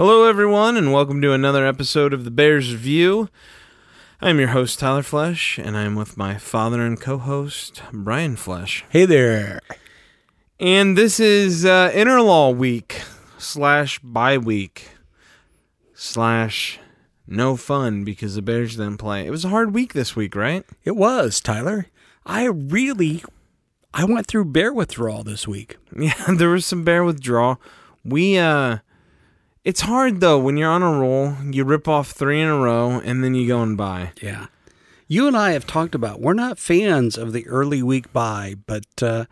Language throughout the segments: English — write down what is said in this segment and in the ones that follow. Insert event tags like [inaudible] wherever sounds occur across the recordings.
Hello, everyone, and welcome to another episode of the Bears View. I'm your host, Tyler Flesh, and I'm with my father and co host, Brian Flesh. Hey there. And this is uh, Interlaw Week slash bye week slash no fun because the Bears didn't play. It was a hard week this week, right? It was, Tyler. I really I went through bear withdrawal this week. [laughs] Yeah, there was some bear withdrawal. We uh it's hard though when you're on a roll, you rip off 3 in a row and then you go and bye. Yeah. You and I have talked about we're not fans of the early week bye, but uh,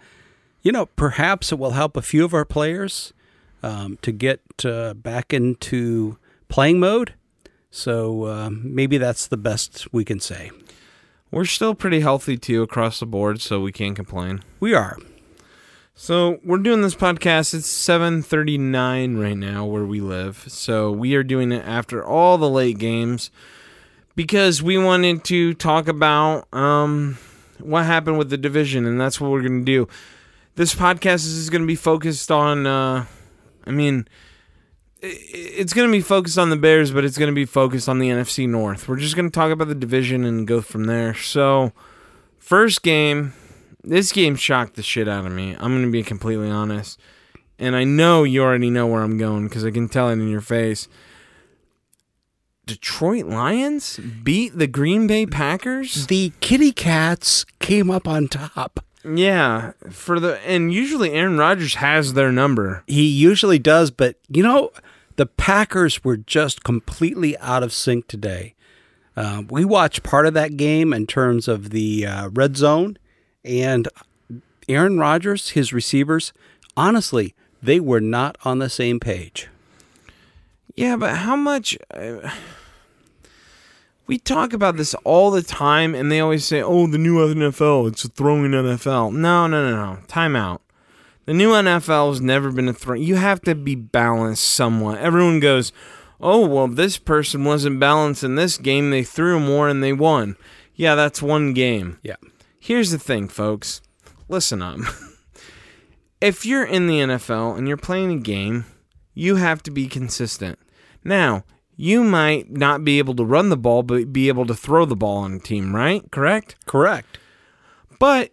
you know, perhaps it will help a few of our players um, to get uh, back into playing mode. So uh, maybe that's the best we can say. We're still pretty healthy too across the board, so we can't complain. We are. So we're doing this podcast. It's seven thirty nine right now where we live. So we are doing it after all the late games because we wanted to talk about um, what happened with the division, and that's what we're going to do. This podcast is going to be focused on. Uh, I mean, it's going to be focused on the Bears, but it's going to be focused on the NFC North. We're just going to talk about the division and go from there. So, first game, this game shocked the shit out of me. I'm going to be completely honest. And I know you already know where I'm going because I can tell it in your face. Detroit Lions beat the Green Bay Packers. The Kitty Cats came up on top. Yeah, for the and usually Aaron Rodgers has their number. He usually does, but you know, the Packers were just completely out of sync today. Uh, we watched part of that game in terms of the uh, red zone, and Aaron Rodgers, his receivers, honestly, they were not on the same page. Yeah, but how much? Uh, we talk about this all the time, and they always say, "Oh, the new NFL, it's a throwing NFL." No, no, no, no. Time out. The new NFL has never been a throw. You have to be balanced somewhat. Everyone goes, "Oh, well, this person wasn't balanced in this game. They threw more and they won." Yeah, that's one game. Yeah. Here's the thing, folks. Listen up. [laughs] if you're in the NFL and you're playing a game, you have to be consistent. Now, you might not be able to run the ball, but be able to throw the ball on a team, right? Correct? Correct. But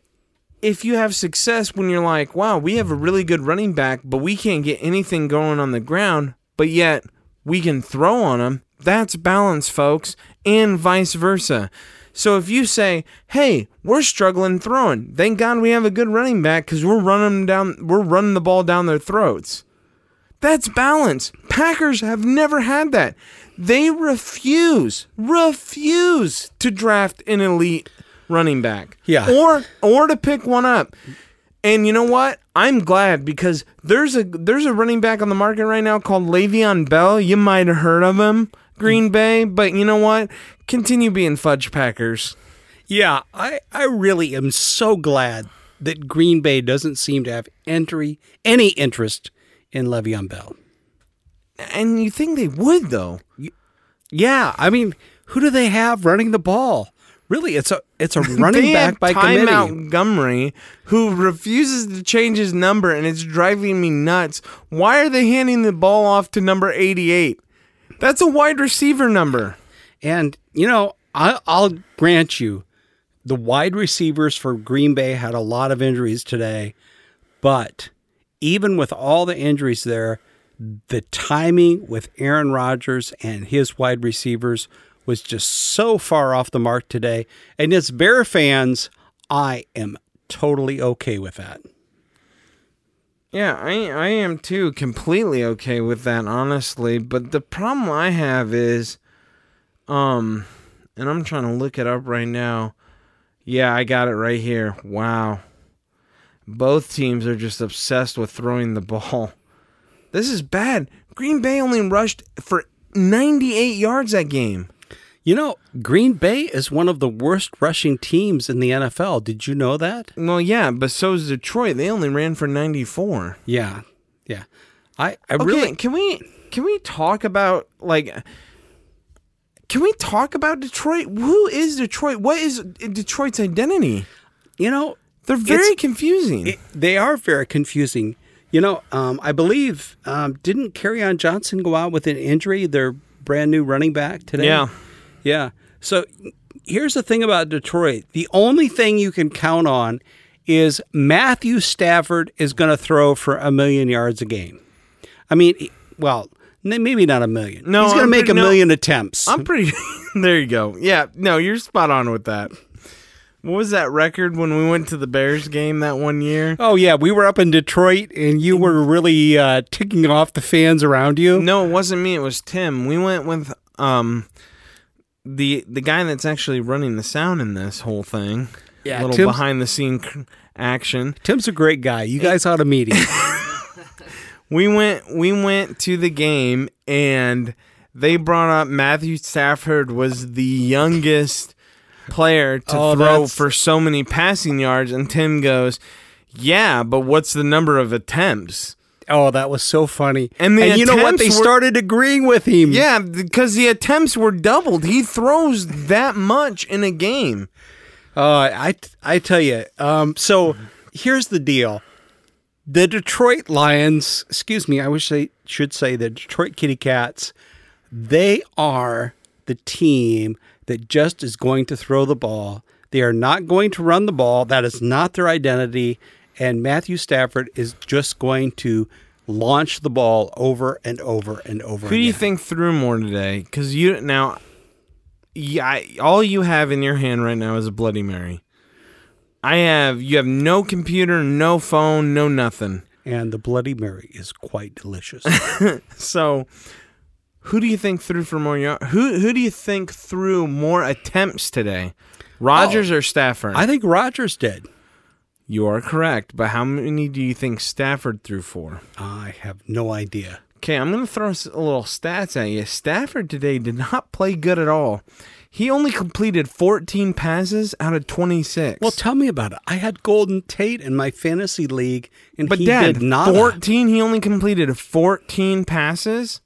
if you have success when you're like, wow, we have a really good running back, but we can't get anything going on the ground, but yet we can throw on them, that's balance, folks, and vice versa. So if you say, "Hey, we're struggling throwing. Thank God we have a good running back cuz we're running down we're running the ball down their throats." That's balance. Packers have never had that. They refuse, refuse to draft an elite running back. Yeah. Or or to pick one up. And you know what? I'm glad because there's a there's a running back on the market right now called Le'Veon Bell. You might have heard of him, Green Bay, but you know what? Continue being fudge Packers. Yeah, I, I really am so glad that Green Bay doesn't seem to have entry any interest in Le'Veon Bell. And you think they would though? Yeah, I mean, who do they have running the ball? Really, it's a it's a [laughs] running back by Ty committee. Montgomery, who refuses to change his number, and it's driving me nuts. Why are they handing the ball off to number 88? That's a wide receiver number. And you know, I, I'll grant you, the wide receivers for Green Bay had a lot of injuries today, but even with all the injuries there, the timing with Aaron Rodgers and his wide receivers was just so far off the mark today. And as Bear fans, I am totally okay with that. Yeah, I I am too completely okay with that honestly, but the problem I have is um and I'm trying to look it up right now. Yeah, I got it right here. Wow. Both teams are just obsessed with throwing the [laughs] ball. This is bad. Green Bay only rushed for 98 yards that game. You know, Green Bay is one of the worst rushing teams in the NFL. Did you know that? Well, yeah, but so is Detroit. They only ran for 94. Yeah. Yeah. I, I Okay, really can we can we talk about like can we talk about Detroit? Who is Detroit? What is Detroit's identity? you know, They're very confusing. it- they are very confusing. You know, um, I believe um, didn't Kerryon Johnson go out with an injury? Their brand new running back today. Yeah. Yeah. So here's the thing about Detroit: the only thing you can count on is Matthew Stafford is going to throw for a million yards a game. I mean, well, maybe not a million. No, he's going to make pretty- a no. million attempts. I'm pretty. [laughs] there you go. Yeah, no, you're spot on with that. What was that record when we went to the Bears game that one year? Oh yeah, we were up in Detroit, and you were really uh, ticking off the fans around you. No, it wasn't me. It was Tim. We went with um the the guy that's actually running the sound in this whole thing. Yeah, a little Tim's- behind the scene action. Tim's a great guy. You guys ought to meet him. [laughs] We went we went to the game and they brought up Matthew Stafford was the youngest player to Oh, throw that's- for so many passing yards and Tim goes, "Yeah, but what's the number of attempts?" Oh, that was so funny. And the you know what? They were- started agreeing with him. Yeah, because the attempts were doubled. He throws that much in a game. Oh, I I tell you. Um, so here's the deal: the Detroit Lions. Excuse me. I wish I should say the Detroit Kitty Cats. They are the team that just is going to throw the ball. They are not going to run the ball. That is not their identity. And Matthew Stafford is just going to launch the ball over and over and over. Who do you think threw more today? Because you now, yeah, all you have in your hand right now is a Bloody Mary. I have you have no computer, no phone, no nothing. And the Bloody Mary is quite delicious. [laughs] So, who do you think threw for more? Who who do you think threw more attempts today? Rodgers oh, or Stafford? I think Rodgers did. You are correct, but how many do you think Stafford threw for? I have no idea. Okay, I'm going to throw a little stats at you. Stafford today did not play good at all. He only completed 14 passes out of 26. Well, tell me about it. I had Golden Tate in my fantasy league, and but he Dad, did not. 14, he only completed 14 passes.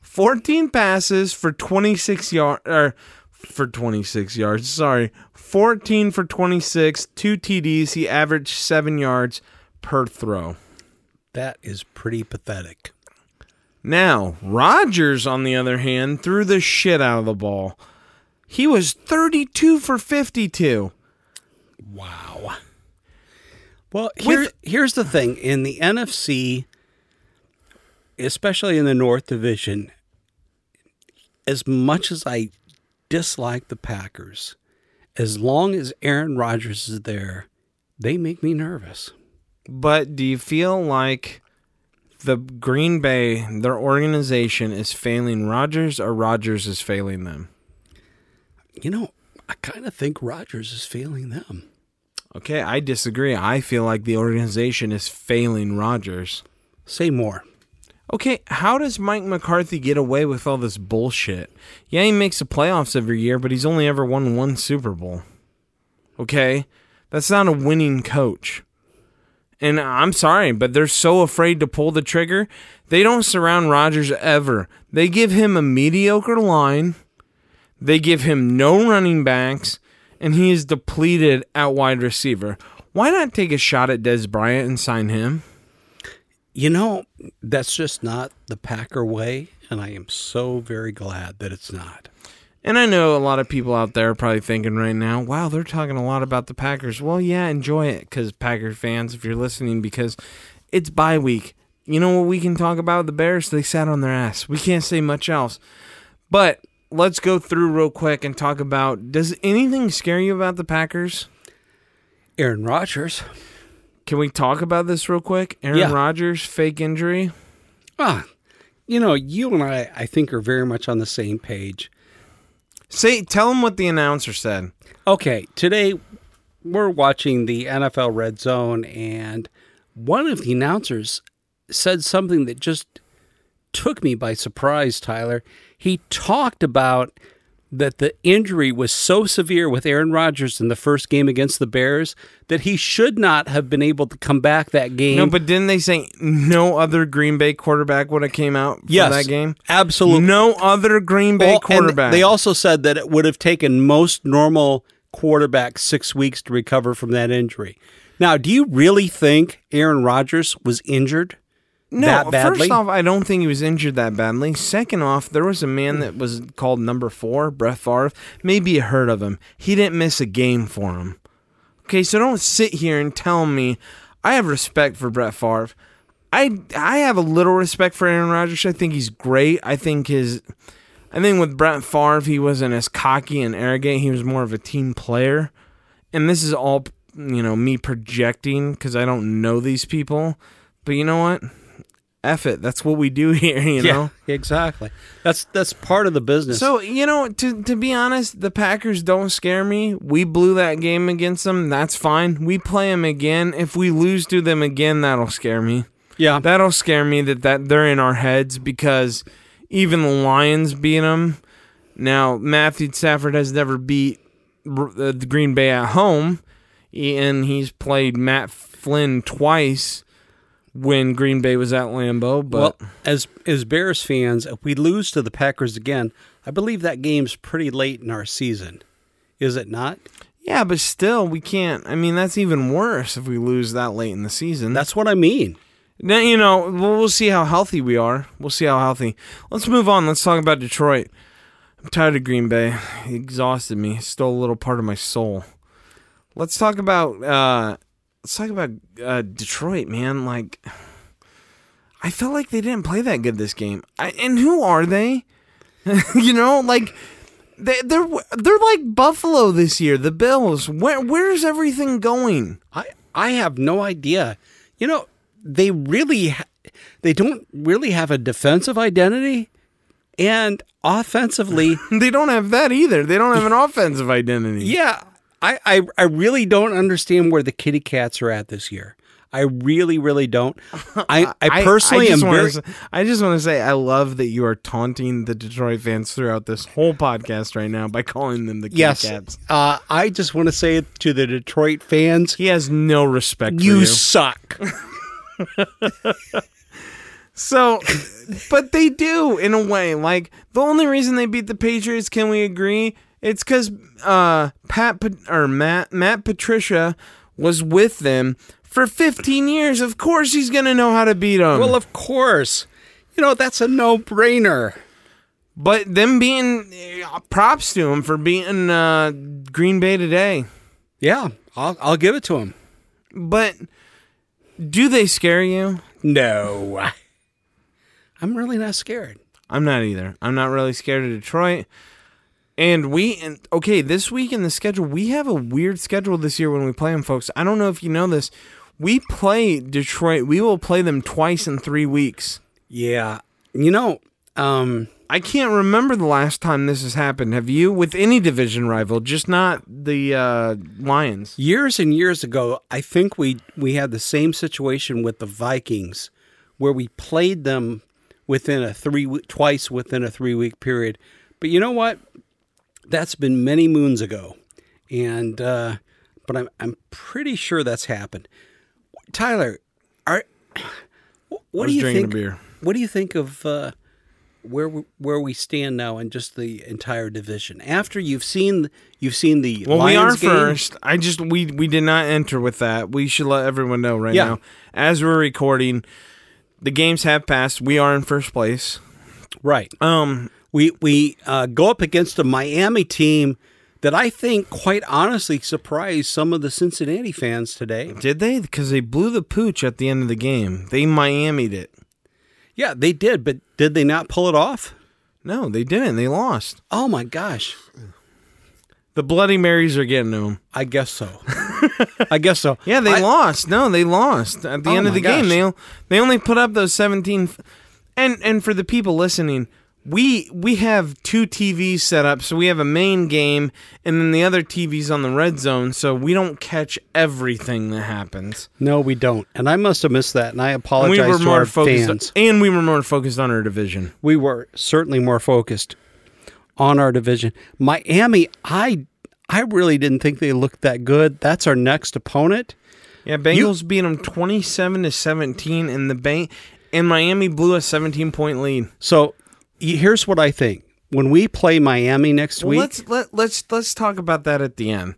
14 passes for 26 yards or for 26 yards. Sorry. 14 for 26, two TDs. He averaged 7 yards per throw. That is pretty pathetic. Now, Rodgers, on the other hand, threw the shit out of the ball. He was 32 for 52. Wow. Well, here, here's the thing in the NFC, especially in the North Division, as much as I dislike the Packers, as long as Aaron Rodgers is there, they make me nervous. But do you feel like the Green Bay, their organization, is failing Rodgers or Rodgers is failing them? You know, I kind of think Rodgers is failing them. Okay, I disagree. I feel like the organization is failing Rodgers. Say more. Okay, how does Mike McCarthy get away with all this bullshit? Yeah, he makes the playoffs every year, but he's only ever won one Super Bowl. Okay? That's not a winning coach. And I'm sorry, but they're so afraid to pull the trigger. They don't surround Rodgers ever. They give him a mediocre line. They give him no running backs, and he is depleted at wide receiver. Why not take a shot at Dez Bryant and sign him? You know, that's just not the Packer way, and I am so very glad that it's not. And I know a lot of people out there are probably thinking right now, wow, they're talking a lot about the Packers. Well, yeah, enjoy it because Packer fans, if you're listening, because it's bye week. You know what we can talk about? The Bears, they sat on their ass. We can't say much else. But let's go through real quick and talk about does anything scare you about the Packers? Aaron Rodgers. Can we talk about this real quick? Aaron Yeah. Rodgers, fake injury. Ah, you know, you and I, I think, are very much on the same page. Say, tell them what the announcer said. Okay, today we're watching the NFL Red Zone, and one of the announcers said something that just took me by surprise, Tyler. He talked about that the injury was so severe with Aaron Rodgers in the first game against the Bears that he should not have been able to come back that game. No, but didn't they say no other Green Bay quarterback would have came out for yes, that game? absolutely. No other Green Bay Well, and quarterback. They also said that it would have taken most normal quarterbacks six weeks to recover from that injury. Now, do you really think Aaron Rodgers was injured No, first off, I don't think he was injured that badly. Second off, there was a man that was called number four, Brett Favre. Maybe you heard of him. He didn't miss a game for him. Okay, so don't sit here and tell me I have respect for Brett Favre. I I have a little respect for Aaron Rodgers. I think he's great. I think his I think with Brett Favre, he wasn't as cocky and arrogant. He was more of a team player. And this is all, you know, me projecting because I don't know these people. But you know what? F it. That's what we do [laughs] here, you know? exactly. That's that's part of the business. So, you know, to, to be honest, the Packers don't scare me. We blew that game against them. That's fine. We play them again. If we lose to them again, that'll scare me. yeah, That'll scare me that, that they're in our heads because even the Lions beat them. Now, Matthew Stafford has never beat uh, the Green Bay at home, and he's played Matt Flynn twice when Green Bay was at Lambeau. But well, as as Bears fans, if we lose to the Packers again, I believe that game's pretty late in our season. Is it not? yeah, but still, we can't. I mean, that's even worse if we lose that late in the season. That's what I mean. Now, you know, we'll, we'll see how healthy we are. We'll see how healthy. Let's move on. Let's talk about Detroit. I'm tired of Green Bay. He exhausted me. Stole a little part of my soul. Let's talk about uh let's talk about uh Detroit, man. Like I felt like they didn't play that good this game. I, and who are they? [laughs] you know, like they they're they're like Buffalo this year, the Bills. Where where's everything going? I I have no idea. You know, they really ha- they don't really have a defensive identity and offensively, [laughs] They don't have that either. They don't have an [laughs] offensive identity. yeah, I, I I really don't understand where the kitty cats are at this year. I really, really don't. [laughs] I, I personally am I wanna very. s- I just want to say I love that you are taunting the Detroit fans throughout this whole podcast right now by calling them the Kitty Yes, Cats. uh, I just want to say to the Detroit fans, He has no respect for you you. suck. [laughs] So, but they do in a way. Like the only reason they beat the Patriots, can we agree? It's because uh, Pat or Matt Matt Patricia was with them for 15 years. Of course, he's gonna know how to beat them. well, of course, you know that's a no-brainer. But them being uh, props to him for beating uh, Green Bay today. Yeah, I'll I'll give it to him. But do they scare you? No, [laughs] I'm really not scared. I'm not either. I'm not really scared of Detroit. And we and okay, this week in the schedule, we have a weird schedule this year when we play them, folks. I don't know if you know this. We play Detroit. We will play them twice in three weeks. Yeah, you know, um, I can't remember the last time this has happened. Have you with any division rival? Just not the uh, Lions. years and years ago, I think we we had the same situation with the Vikings, where we played them within a three twice within a three week period. But you know what? That's been many moons ago, and uh, but I'm I'm pretty sure that's happened. Tyler, are what do you think? beer. What do you think of uh, where we, where we stand now in just the entire division? After you've seen you've seen the Well, Lions we are game, first. I just we we did not enter with that. We should let everyone know right Yeah. now. As we're recording, the games have passed. We are in first place. right? Um, We we uh, go up against a Miami team that I think, quite honestly, surprised some of the Cincinnati fans today. did they? Because they blew the pooch at the end of the game. They Miami'd it. Yeah, they did, but did they not pull it off? No, they didn't. They lost. Oh my gosh, The Bloody Marys are getting to them. I guess so. [laughs] I guess so. Yeah, they I- lost. No, they lost at the Oh end of the game. They they only put up those seventeen. f- And and for the people listening, we we have two TVs set up. So we have a main game, and then the other TVs on the red zone. So we don't catch everything that happens. No, we don't, and I must have missed that, and I And apologize we were to more our focused, fans. and we were more focused on our division. we were certainly more focused on our division. Miami, I I really didn't think they looked that good. That's our next opponent. Yeah, Bengals beat them twenty-seven to seventeen, and the bank and Miami blew a seventeen point lead. So here's what I think. When we play Miami next Well, week, let's let let's let's talk about that at the end.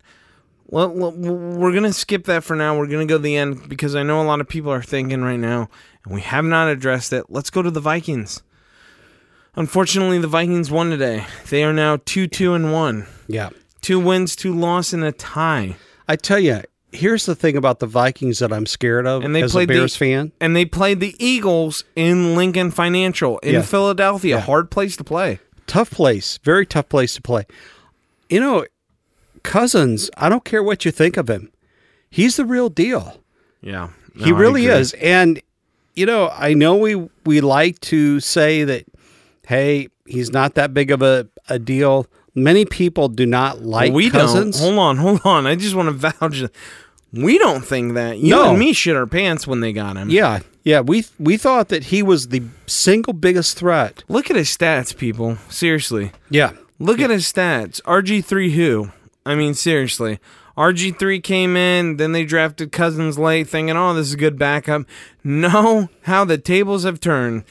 Well, we're gonna skip that for now. We're gonna go to the end because I know a lot of people are thinking right now, and we have not addressed it. Let's go to the Vikings. Unfortunately, the Vikings won today. They are now two, two, and one. Yeah. Two wins, two loss, and a tie. I tell you, here's the thing about the Vikings that I'm scared of And they as played a the- Bears fan. And they played the Eagles in Lincoln Financial in Yeah. Philadelphia. Yeah. Hard place to play. Tough place, very tough place to play. You know, Cousins, I don't care what you think of him. He's the real deal. Yeah, he really is. And you know, I know we we like to say that hey, he's not that big of a, a deal. Many people do not like we Cousins. don't. Hold on, hold on. I just want to [laughs] vouch. We don't think that. You No. and me shit our pants when they got him. Yeah, yeah. We we thought that he was the single biggest threat. Look at his stats, people. Seriously. Yeah. Look at his stats. RG3 who? I mean, seriously. RG3 came in, then they drafted Cousins late, thinking, oh, this is a good backup. No, how the tables have turned.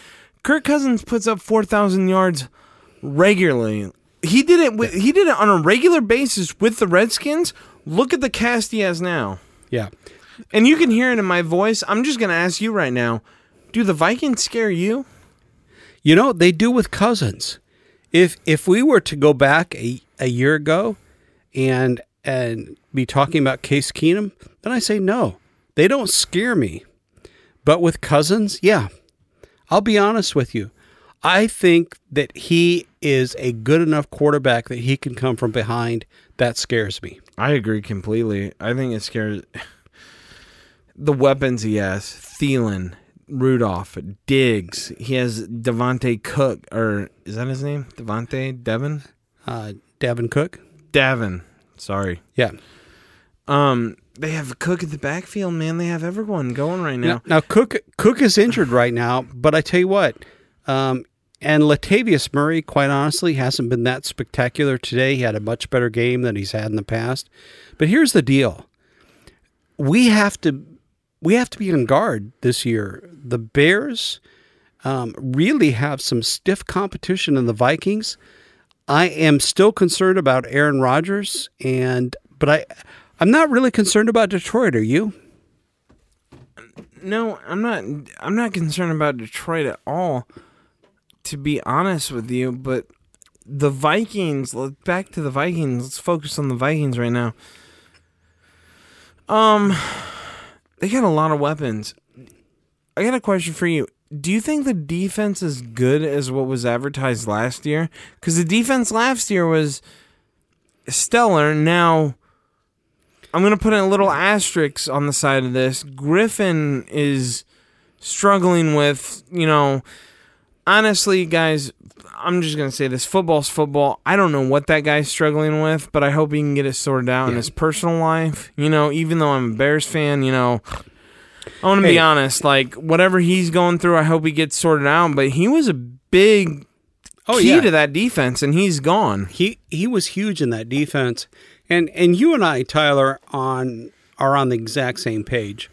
Kirk Cousins puts up 4,000 yards regularly. He did it with, he did it on a regular basis with the Redskins. Look at the cast he has now. Yeah. And you can hear it in my voice. I'm just going to ask you right now. Do the Vikings scare you? You know, they do with Cousins. If if we were to go back a, a year ago and and be talking about Case Keenum, then I say no. They don't scare me. But with Cousins, yeah. I'll be honest with you. I think that he is a good enough quarterback that he can come from behind. That scares me. I agree completely. I think it scares [sighs] the weapons he has. Thielen, Rudolph, Diggs. He has Devontae Cook, or is that his name? Devontae Devin? Uh, Davin Cook? Davin. Sorry. Yeah. Um, they have Cook at the backfield, man. They have everyone going right now. Now, now Cook Cook is injured right now, but I tell you what, um, and Latavius Murray, quite honestly, hasn't been that spectacular today. He had a much better game than he's had in the past. But here's the deal: we have to we have to be on guard this year. The Bears um, really have some stiff competition in the Vikings. I am still concerned about Aaron Rodgers, and but I I'm not really concerned about Detroit. Are you? No, I'm not. I'm not concerned about Detroit at all. To be honest with you, but the Vikings. let- Back to the Vikings. Let's focus on the Vikings right now. Um, they got a lot of weapons. I got a question for you. Do you think the defense is good as what was advertised last year? Because the defense last year was stellar. Now, I'm going to put a little asterisk on the side of this. Griffen is struggling with, you know, honestly, guys, I'm just going to say this football's football. I don't know what that guy's struggling with, but I hope he can get it sorted out in his personal life. You know, even though I'm a Bears fan, you know, I want to be honest. Like, whatever he's going through, I hope he gets sorted out. But he was a big Oh, key yeah. to that defense, and he's gone. he he was huge in that defense and and you and I Tyler on are on the exact same page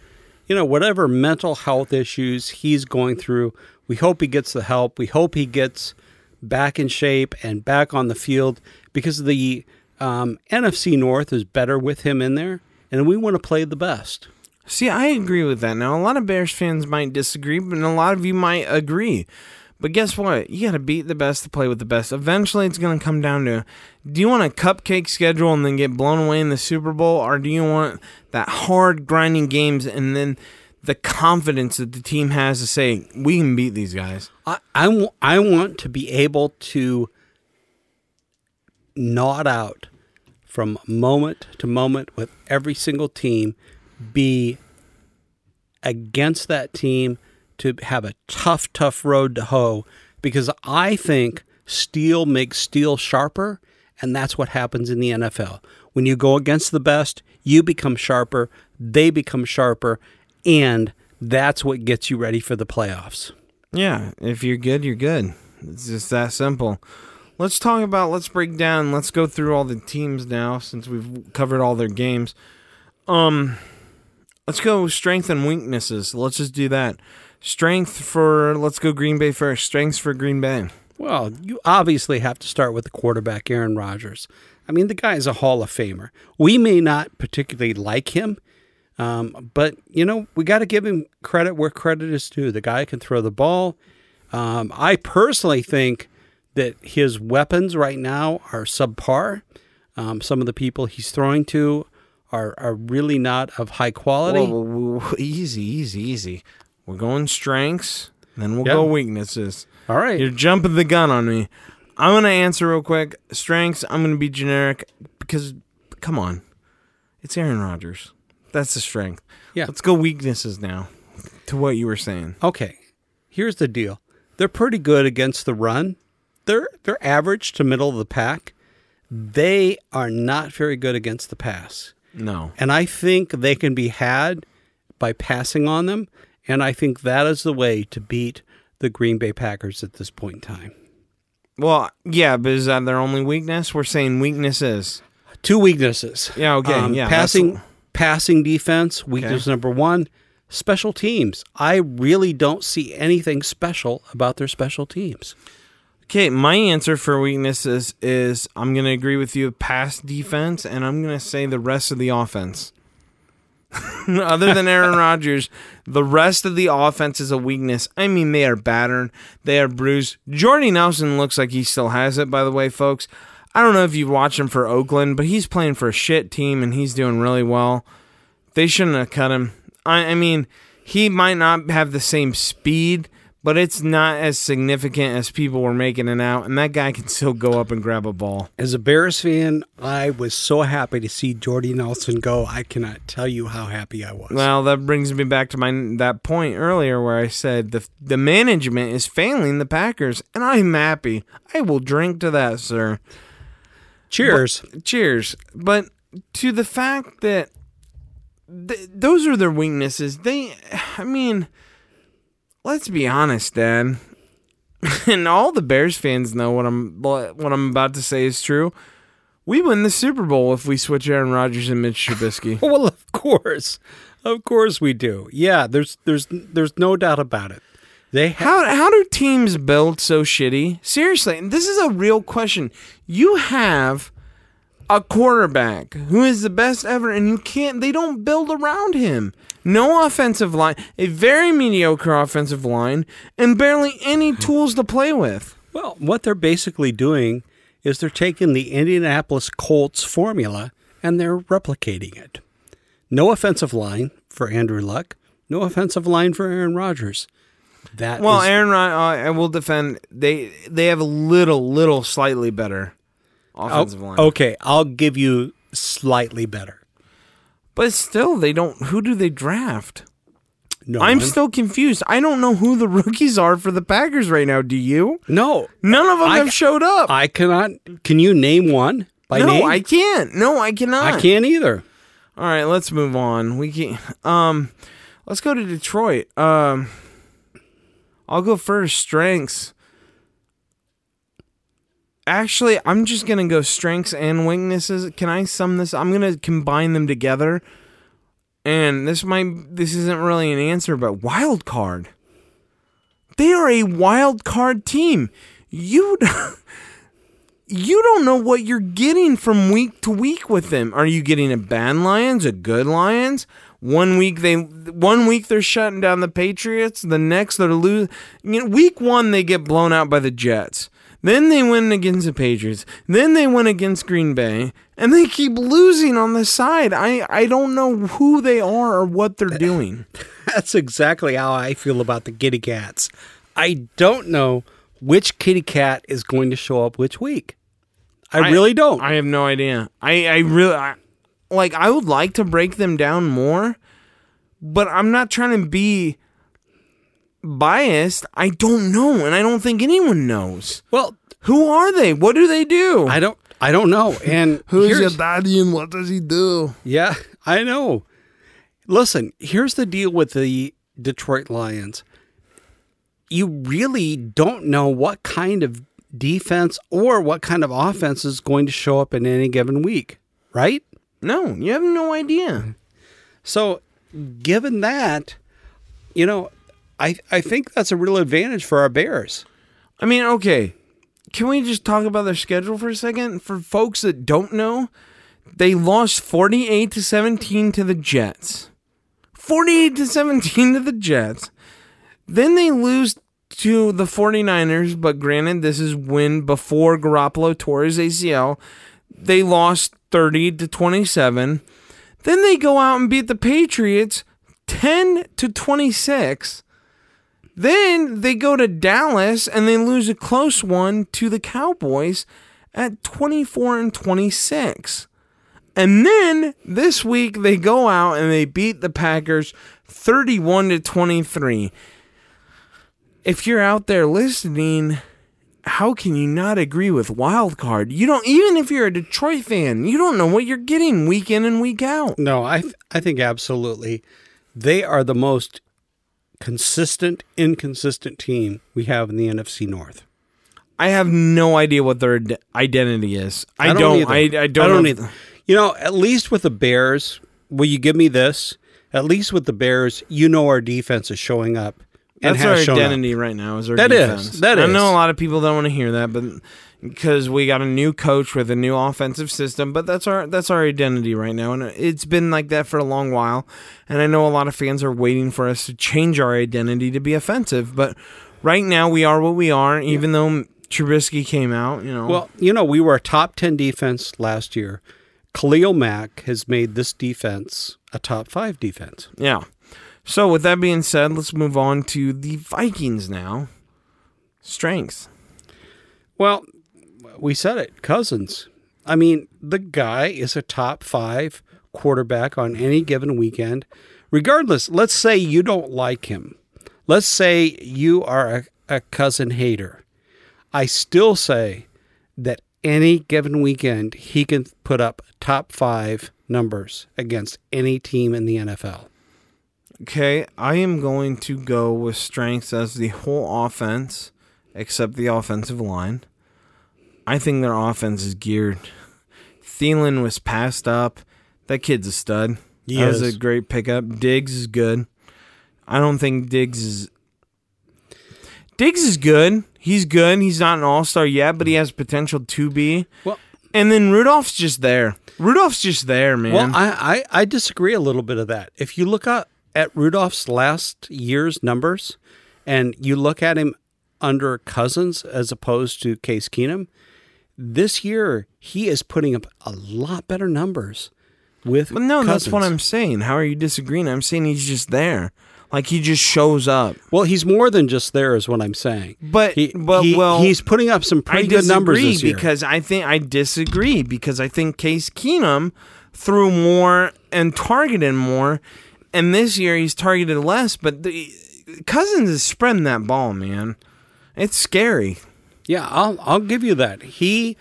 you know whatever mental health issues he's going through we hope he gets the help we hope he gets back in shape and back on the field because the um, NFC North is better with him in there and we want to play the best See, I agree with that. Now, a lot of Bears fans might disagree, but a lot of you might agree. But guess what? You got to beat the best to play with the best. Eventually, it's going to come down to do you want a cupcake schedule and then get blown away in the Super Bowl, or do you want that hard, grinding games and then the confidence that the team has to say, we can beat these guys? I, I, w- I want to be able to nod out from moment to moment with every single team, be against that team to have a tough, tough road to hoe because I think steel makes steel sharper, and that's what happens in the NFL. When you go against the best, you become sharper, they become sharper, and that's what gets you ready for the playoffs. Yeah, if you're good, you're good. It's just that simple. Let's talk about, let's break down, let's go through all the teams now since we've covered all their games. Um, let's go strength and weaknesses. Let's just do that. Strength for, let's go Green Bay first. Strengths for Green Bay. Well, you obviously have to start with the quarterback, Aaron Rodgers. I mean, the guy is a Hall of Famer. We may not particularly like him, um, but you know we got to give him credit where credit is due. The guy can throw the ball. Um, I personally think that his weapons right now are subpar. Um, some of the people he's throwing to are are really not of high quality. Whoa, whoa, whoa, easy, easy, easy. We're going strengths, then we'll Yeah. go weaknesses. All right. You're jumping the gun on me. I'm gonna answer real quick. Strengths. I'm gonna be generic because, come on, it's Aaron Rodgers. That's the strength. Yeah. Let's go weaknesses now. To what you were saying. Okay, here's the deal. They're pretty good against the run. They're they're average to middle of the pack. They are not very good against the pass. No. And I think they can be had by passing on them. And I think that is the way to beat the Green Bay Packers at this point in time. Well, yeah, but is that their only weakness? We're saying weaknesses. Two weaknesses. Yeah. Okay. Um, yeah. passing passing defense, weakness number one. Special teams. I really don't see anything special about their special teams. Okay, my answer for weaknesses is I'm going to agree with you pass defense, and I'm going to say the rest of the offense. [laughs] Other than Aaron [laughs] Rodgers, the rest of the offense is a weakness. I mean, they are battered, they are bruised. Jordy Nelson looks like he still has it, by the way, folks. I don't know if you've watched him for Oakland, but he's playing for a shit team and he's doing really well. They shouldn't have cut him. I, I mean, he might not have the same speed, but it's not as significant as people were making it out. And that guy can still go up and grab a ball. As a Bears fan, I was so happy to see Jordy Nelson go. I cannot tell you how happy I was. Well, that brings me back to my that point earlier where I said the the management is failing the Packers, and I'm happy. I will drink to that, sir. Cheers. cheers. But to the fact that th- those are their weaknesses, they, I mean, let's be honest, Dad. [laughs] and all the Bears fans know what I'm what I'm about to say is true. We win the Super Bowl if we switch Aaron Rodgers and Mitch Trubisky. [laughs] well, of course, of course we do. Yeah, there's there's there's no doubt about it. They ha- How how do teams build so shitty? Seriously, and this is a real question. You have a quarterback who is the best ever, and you can't. They don't build around him. No offensive line, a very mediocre offensive line, and barely any [laughs] tools to play with. well, what they're basically doing is they're taking the Indianapolis Colts formula and they're replicating it. No offensive line for Andrew Luck. No offensive line for Aaron Rodgers. That Well, is- Aaron, Rod- uh, I will defend. They they have a little, little, slightly better Oh, offensive line, okay, I'll give you slightly better. but still, they don't. Who do they draft? No, I'm one. still confused. I don't know who the [laughs] rookies are for the Packers right now. Do you? no. None of them I- have showed up. I cannot. Can you name one by no, name? I can't. No, I cannot. I can't either. All right, let's move on. We can um let's go to Detroit. Um I'll go first. Strengths. Actually, I'm just to go strengths and weaknesses. Can I sum this? I'm to combine them together. And this might this isn't really an answer, but wild card. They are a wild card team. You [laughs] you don't know what you're getting from week to week with them. Are you getting a bad Lions, a good Lions? One week they, one week they're shutting down the Patriots. The next they're losing. You know, week one they get blown out by the Jets. Then they win against the Patriots. Then they win against Green Bay, and they keep losing on the side. I I don't know who they are or what they're doing. [laughs] That's exactly how I feel about the Giddy cats. I don't know which kitty cat is going to show up which week. I, really don't. I have no idea. I I really I, like. I would like to break them down more, but I'm not trying to be biased. I don't know, and I don't think anyone knows. well, Who are they? What do they do? I don't. I don't know. And [laughs] who's your daddy and what does he do? Yeah, [laughs] I know. Listen, here's the deal with the Detroit Lions. You really don't know what kind of defense or what kind of offense is going to show up in any given week, right? No, you have no idea. So, given that, you know, I I think that's a real advantage for our Bears. I mean, okay, can we just talk about their schedule for a second? For folks that don't know, they lost 48 to 17 to the Jets. 48 to 17 to the Jets. Then they lose to the 49ers, but granted, this is when before Garoppolo tore his ACL. They lost 30 to 27. Then they go out and beat the Patriots 10 to 26. Then they go to Dallas and they lose a close one to the Cowboys at 24 and 26. And then this week they go out and they beat the Packers 31 to 23. If you're out there listening, how can you not agree with wild card? You don't even if you're a Detroit fan, you don't know what you're getting week in and week out. No, I th- I think absolutely. They are the most consistent, inconsistent team we have in the NFC North. I have no idea what their identity is. I, don't don't. I, I don't. I don't either. You know, at least with the Bears, will you give me this? At least with the Bears, you know our defense is showing up. That's our shown up. identity right now. Is our That is. defense. That I is. know a lot of people don't want to hear that, but because we got a new coach with a new offensive system, but that's our that's our identity right now, and it's been like that for a long while. And I know a lot of fans are waiting for us to change our identity to be offensive, but right now we are what we are. Even though Trubisky came out, you know. Well, you know, we were a top 10 defense last year. Khalil Mack has made this defense a top five defense. Yeah. So with that being said, let's move on to the Vikings now. Strengths. Well, we said it, Cousins. I mean, the guy is a top five quarterback on any given weekend. Regardless, let's say you don't like him. Let's say you are a, a cousin hater. I still say that any given weekend he can put up top five numbers against any team in the NFL. Okay, I am going to go with strengths as the whole offense, except the offensive line. I think their offense is geared. Thielen was passed up. That kid's a stud. He that was a great pickup. Diggs is good. I don't think Diggs is. Diggs is good. He's good. He's not an all star yet, but he has potential to be. Well, And then Rudolph's just there. Rudolph's just there, man. Well, I, I, I disagree a little bit of that. If you look at, at Rudolph's last year's numbers and you look at him under Cousins as opposed to Case Keenum, this year he is putting up a lot better numbers with But no, that's what I'm saying. How are you disagreeing? I'm saying he's just there. Like he just shows up. Well, he's more than just there, is what I'm saying. But He, but he- well he's putting up some I pretty good numbers this year. because I think I disagree because I think Case Keenum threw more and targeted more, and this year he's targeted less. But the, Cousins is spreading that ball, man. It's scary. Yeah, I'll I'll give you that. He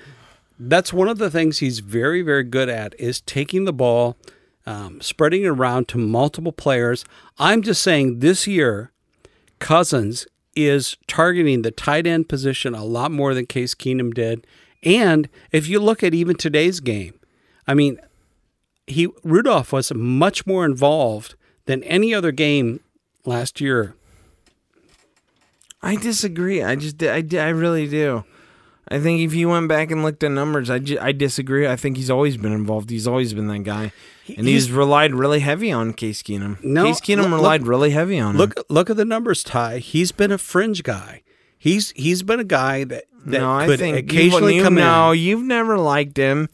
that's one of the things he's very very good at is taking the ball, um, spreading it around to multiple players. I'm just saying this year, Cousins is targeting the tight end position a lot more than Case Keenum did. And if you look at even today's game, I mean, he Rudolph was much more involved than any other game last year. I disagree. I just I, I really do. I think if you went back and looked at numbers, I, I disagree. I think he's always been involved. He's always been that guy, and he's, He's- relied really heavy on Case Keenum. No, Case Keenum look- relied really heavy on him. Look look at the numbers, Ty. He's been a fringe guy. He's he's been a guy that that no, I could think occasionally you, come no, in. you've never liked him,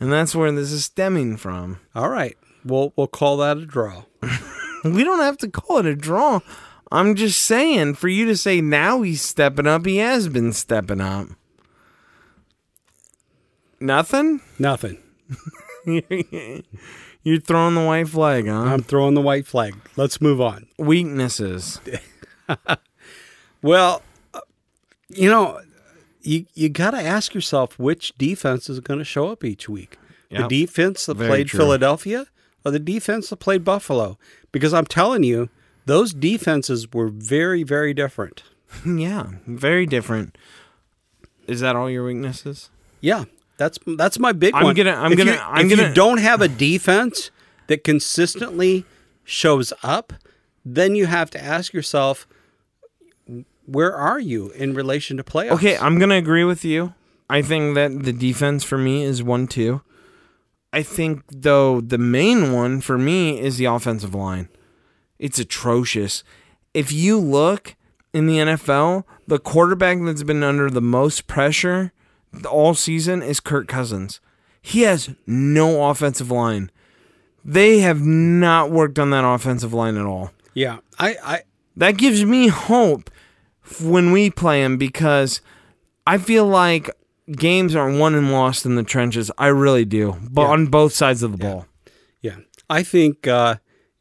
and that's where this is stemming from. All right, we'll we'll call that a draw. [laughs] [laughs] We don't have to call it a draw. I'm just saying, for you to say now he's stepping up, he has been stepping up. Nothing? Nothing. [laughs] You're throwing the white flag, huh? I'm throwing the white flag. Let's move on. Weaknesses. [laughs] Well, uh, you know, you you got to ask yourself which defense is going to show up each week. Yep. The defense that Very played true. Philadelphia or the defense that played Buffalo? Because I'm telling you, those defenses were very very different. [laughs] yeah, very different. Is that all your weaknesses? Yeah, that's that's my big I'm one. gonna- I'm if gonna- You, I'm if gonna- you don't have a defense that consistently shows up, then you have to ask yourself, where are you in relation to playoffs? Okay, I'm gonna agree with you. I think that the defense for me is one two. I think though the main one for me is the offensive line. It's atrocious. If you look in the NFL, the quarterback that's been under the most pressure all season is Kirk Cousins. He has no offensive line. They have not worked on that offensive line at all. yeah, I, I That gives me hope when we play him because I feel like games are won and lost in the trenches. I really do, but Yeah. on both sides of the ball. yeah, I think uh,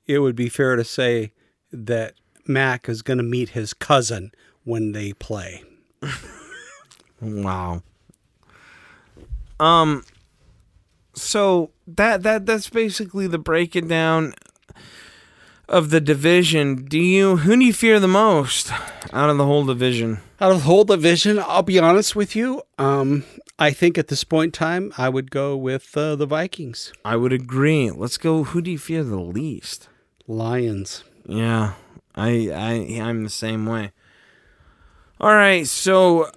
it would be fair to say that Mac is going to meet his cousin when they play. Wow. Um. So that that that's basically the breaking down of the division. Do you who do you fear the most out of the whole division? Out of the whole division, I'll be honest with you. Um, I think at this point in time, I would go with uh, the Vikings, I would agree. Let's go. Who do you fear the least? Lions. Yeah, I I I'm the same way. All right, so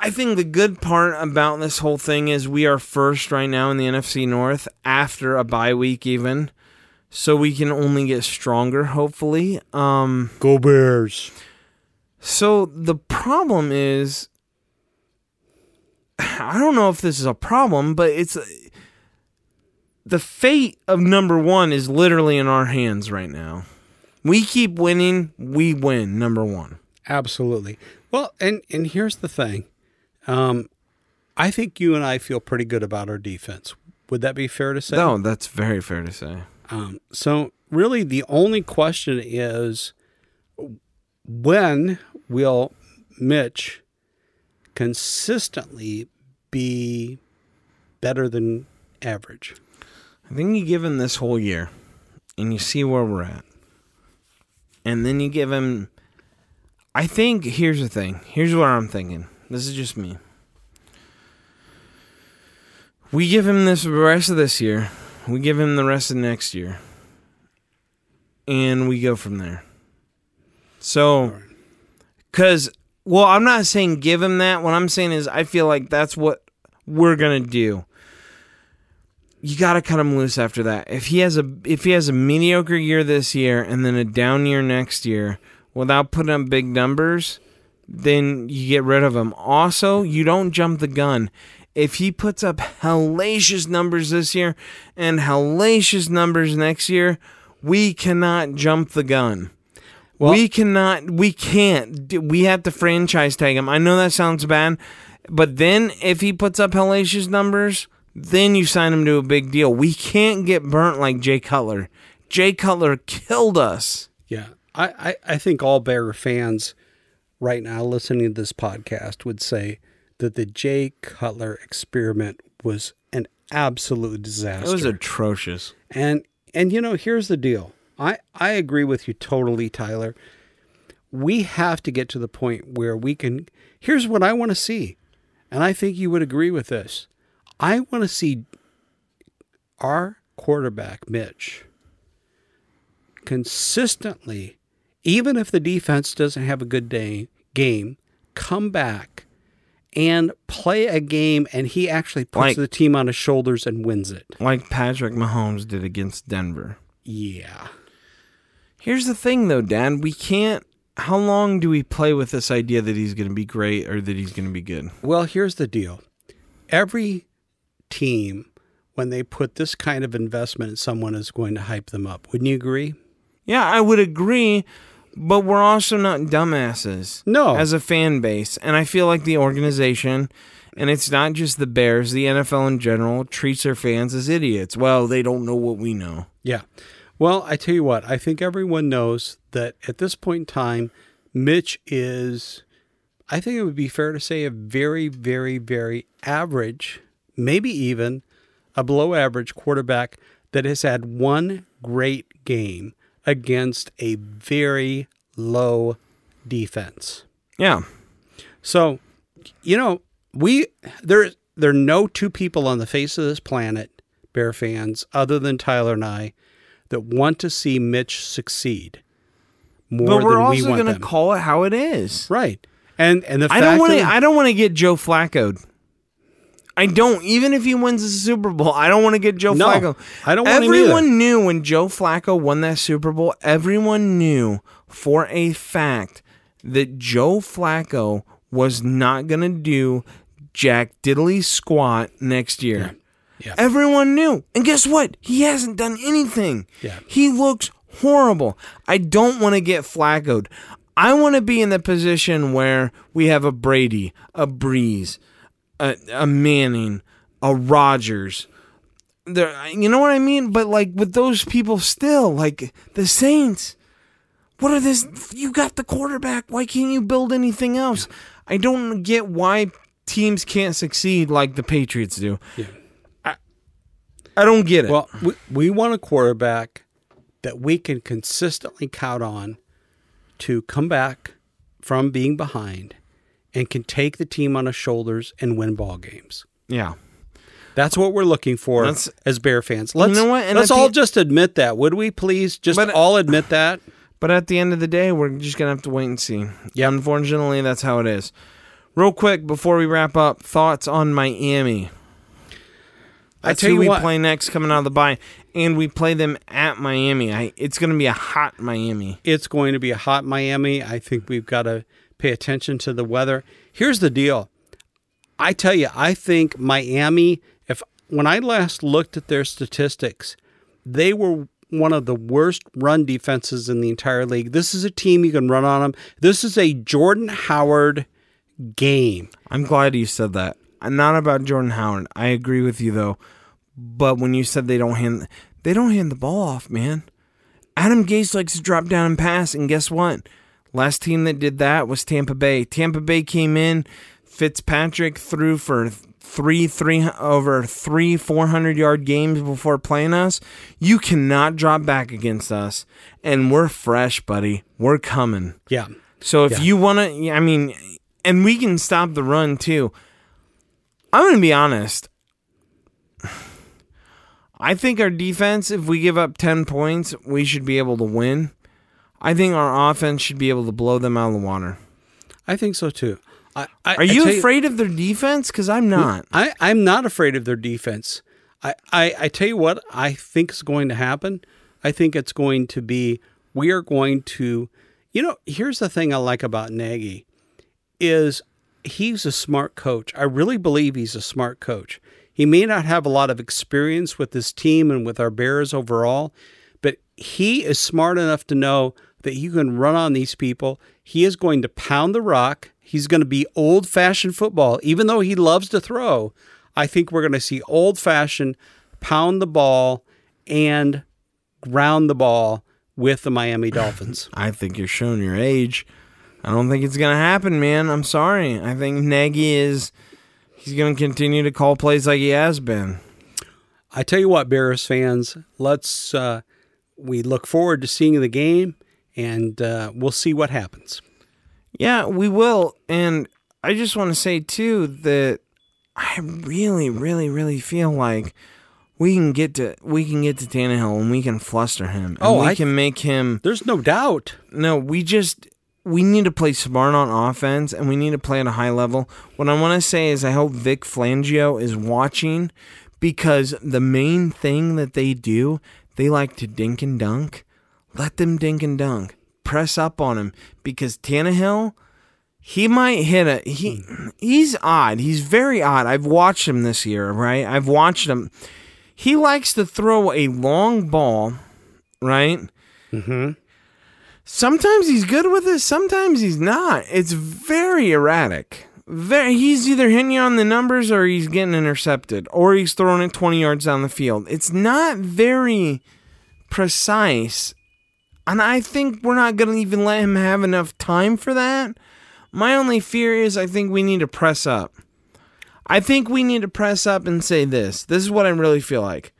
I think the good part about this whole thing is we are first right now in the NFC North after a bye week even. So we can only get stronger hopefully. Um Go Bears. So the problem is [sighs] I don't know if this is a problem, but it's the fate of number 1 is literally in our hands right now. We keep winning, we win number 1. Absolutely. Well, and and here's the thing. Um, I think you and I feel pretty good about our defense. Would that be fair to say? No, that's very fair to say. Um, so really, the only question is when will Mitch consistently be better than average? I think you give him this whole year and you see where we're at. And then you give him I think here's the thing. Here's what I'm thinking. This is just me. We give him this the rest of this year. We give him the rest of next year. And we go from there. So cuz well, I'm not saying give him that. What I'm saying is I feel like that's what we're going to do you got to cut him loose after that. If he has a if he has a mediocre year this year and then a down year next year without putting up big numbers, then you get rid of him. Also, you don't jump the gun. If he puts up hellacious numbers this year and hellacious numbers next year, we cannot jump the gun. We cannot. We can't. We have to franchise tag him. I know that sounds bad, but then if he puts up hellacious numbers, then you sign him to a big deal. We can't get burnt like Jay Cutler. Jay Cutler killed us. Yeah, I, I, I think all Bear fans right now listening to this podcast would say that the Jay Cutler experiment was an absolute disaster. It was atrocious. And and you know, here's the deal. I I agree with you totally, Tyler. We have to get to the point where we can Here's what I want to see. And I think you would agree with this. I want to see our quarterback, Mitch, consistently even if the defense doesn't have a good day game, come back and play a game and he actually puts Like- the team on his shoulders and wins it. Like Patrick Mahomes did against Denver. Yeah. Here's the thing though, Dan. We can't how long do we play with this idea that he's going to be great or that he's going to be good? Well, here's the deal. Every team, when they put this kind of investment in someone, is going to hype them up. Wouldn't you agree? Yeah, I would agree, but we're also not dumbasses. No. As a fan base. And I feel like the organization, and it's not just the Bears, the NFL in general, treats their fans as idiots. Well, they don't know what we know. Yeah. Well, I tell you what, I think everyone knows that at this point in time, Mitch is, I think it would be fair to say, a very, very, very average, maybe even a below average quarterback that has had one great game against a very low defense. Yeah. So, you know, we there there are no two people on the face of this planet, Bear fans, other than Tyler and I, that want to see Mitch succeed. more but we're we also going to call it how it is. right. And and the I fact don't want to. that- I don't want to get Joe Flacco. I don't. Even if he wins the Super Bowl, I don't want to get Joe No, Flacco. I don't want him. Everyone knew when Joe Flacco won that Super Bowl. Everyone knew for a fact that Joe Flacco was not going to do Jack Diddley squat next year. Yeah. Everyone knew. And guess what? He hasn't done anything. Yeah. He looks horrible. I don't want to get flaccoed. I want to be in the position where we have a Brady, a Brees, a, a Manning, a Rodgers. There, you know what I mean? But like with those people still, like the Saints, what are this? You got the quarterback. Why can't you build anything else? I don't get why teams can't succeed like the Patriots do. Yeah. I don't get it. Well, we, we want a quarterback that we can consistently count on to come back from being behind and can take the team on his shoulders and win ball games. yeah. That's what we're looking for That's- as Bear fans. Let's know what? And let's at the- all just admit that, would we please? Just But- uh, all admit that. [sighs] But at the end of the day, we're just gonna have to wait and see. Yeah, Unfortunately, that's how it is. Real quick before we wrap up, thoughts on Miami. I tell who you we what. play next coming out of the bye, and we play them at Miami. I, it's gonna be a hot Miami. It's going to be a hot Miami. I think we've got to pay attention to the weather. Here's the deal. I tell you, I think Miami, if when I last looked at their statistics, they were one of the worst run defenses in the entire league. This is a team you can run on them. This is a Jordan Howard game. I'm glad you said that. I'm not about Jordan Howard. I agree with you though. But when you said they don't hand they don't hand the ball off, man. Adam Gase likes to drop down and pass, and guess what? Last team that did that was Tampa Bay. Tampa Bay came in, Fitzpatrick threw for three, three over three, four hundred yard games before playing us. You cannot drop back against us, and we're fresh, buddy. We're coming. Yeah. So if Yeah. you want to, I mean, and we can stop the run too. I'm going to be honest. I think our defense, if we give up 10 points, we should be able to win. I think our offense should be able to blow them out of the water. I think so too. I, I, Are you afraid of their defense? Because I'm not. I, I'm not afraid of their defense. I, I, I tell you what I think is going to happen. I think it's going to be we are going to you know, here's the thing I like about Nagy is he's a smart coach. I really believe he's a smart coach. He may not have a lot of experience with this team and with our Bears overall, but he is smart enough to know that you can run on these people. He is going to pound the rock. He's going to be old fashioned football. Even though he loves to throw, I think we're going to see old fashioned pound the ball and ground the ball with the Miami Dolphins. [laughs] I think you're showing your age. I don't think it's going to happen, man. I'm sorry. I think Nagy is. He's going to continue to call plays like he has been. I tell you what, Bears fans, let's uh, we look forward to seeing the game, and uh, we'll see what happens. Yeah, we will. And I just want to say too that I really, really, really feel like we can get to we can get to Tannehill and we can fluster him. And Oh, we I- can make him. There's no doubt. No, we just we need to play smart on offense and we need to play at a high level. What I want to say is I hope Vic Fangio is watching because the main thing that they do, they like to dink and dunk. Let them dink and dunk. Press up on him because Tannehill, he might hit a he. He's odd. He's very odd. I've watched him this year. Right, I've watched him. He likes to throw a long ball. Right. Mm-hmm. Sometimes he's good with it, sometimes he's not. It's very erratic. Very, he's either hitting you on the numbers or he's getting intercepted or he's throwing it 20 yards down the field. It's not very precise. And I think we're not going to even let him have enough time for that. My only fear is I think we need to press up. I think we need to press up and say this. This is what I really feel like.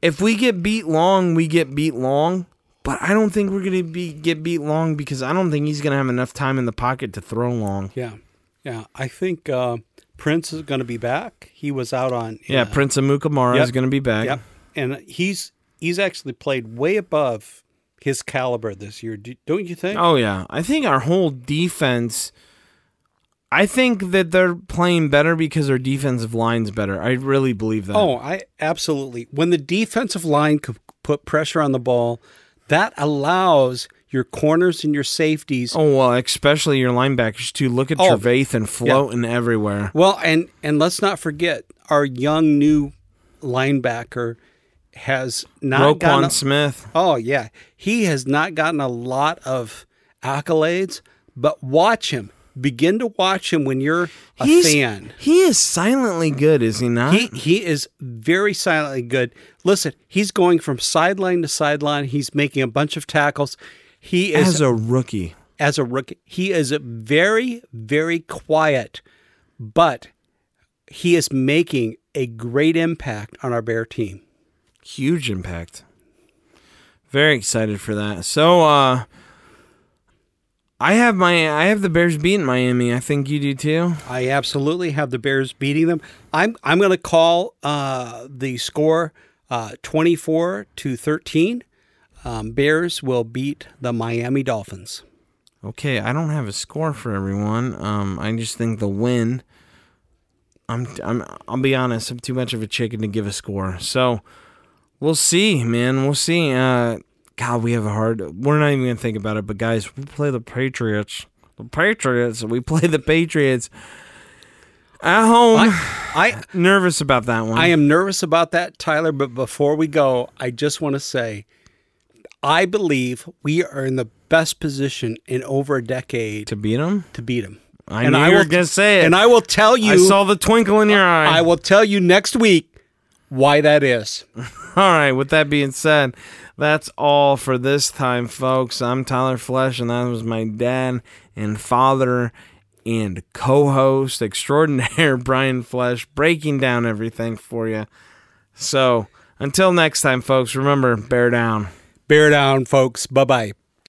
If we get beat long, we get beat long. But I don't think we're going to be get beat long because I don't think he's going to have enough time in the pocket to throw long. Yeah, yeah. I think uh, Prince is going to be back. He was out on Yeah, uh, Prince Amukamara Yep. is going to be back. Yep, and he's he's actually played way above his caliber this year. Do, don't you think? Oh yeah, I think our whole defense. I think that they're playing better because their defensive line's better. I really believe that. Oh, I absolutely. When the defensive line could put pressure on the ball, that allows your corners and your safeties. Oh well, especially your linebackers to Look at Oh, Trevathan floating everywhere. Well, and and let's not forget our young new linebacker has not gotten. Roquan a- Smith. oh yeah, he has not gotten a lot of accolades, but watch him. Begin to watch him when you're a He's- fan. He is silently good, is he not? He he is very silently good. Listen, he's going from sideline to sideline. He's making a bunch of tackles. He is as a rookie. as a rookie. He is very, very quiet, but he is making a great impact on our Bear team. Huge impact. Very excited for that. So uh I have my I have the Bears beating Miami. I think you do too. I absolutely have the Bears beating them. I'm I'm going to call uh, the score uh, 24 to 13. Um, Bears will beat the Miami Dolphins. Okay, I don't have a score for everyone. Um, I just think the win. I'm, I'm, I'll be honest. I'm too much of a chicken to give a score. So, we'll see, man. We'll see. Uh, God, we have a hard. We're not even gonna think about it. But guys, we play the Patriots. The Patriots. We play the Patriots at home. I Nervous about that one. I am nervous about that, Tyler. But before we go, I just want to say, I believe we are in the best position in over a decade to beat them. to beat them. I knew you were gonna say it. And I will tell you. I saw the twinkle in your eye. I will tell you next week why that is. [laughs] All right, with that being said, that's all for this time, folks. I'm Tyler Flesh, and that was my dad and father and co host extraordinaire, [laughs] Brian Flesh, breaking down everything for you. So, until next time, folks, remember, bear down. Bear down, folks. Bye bye.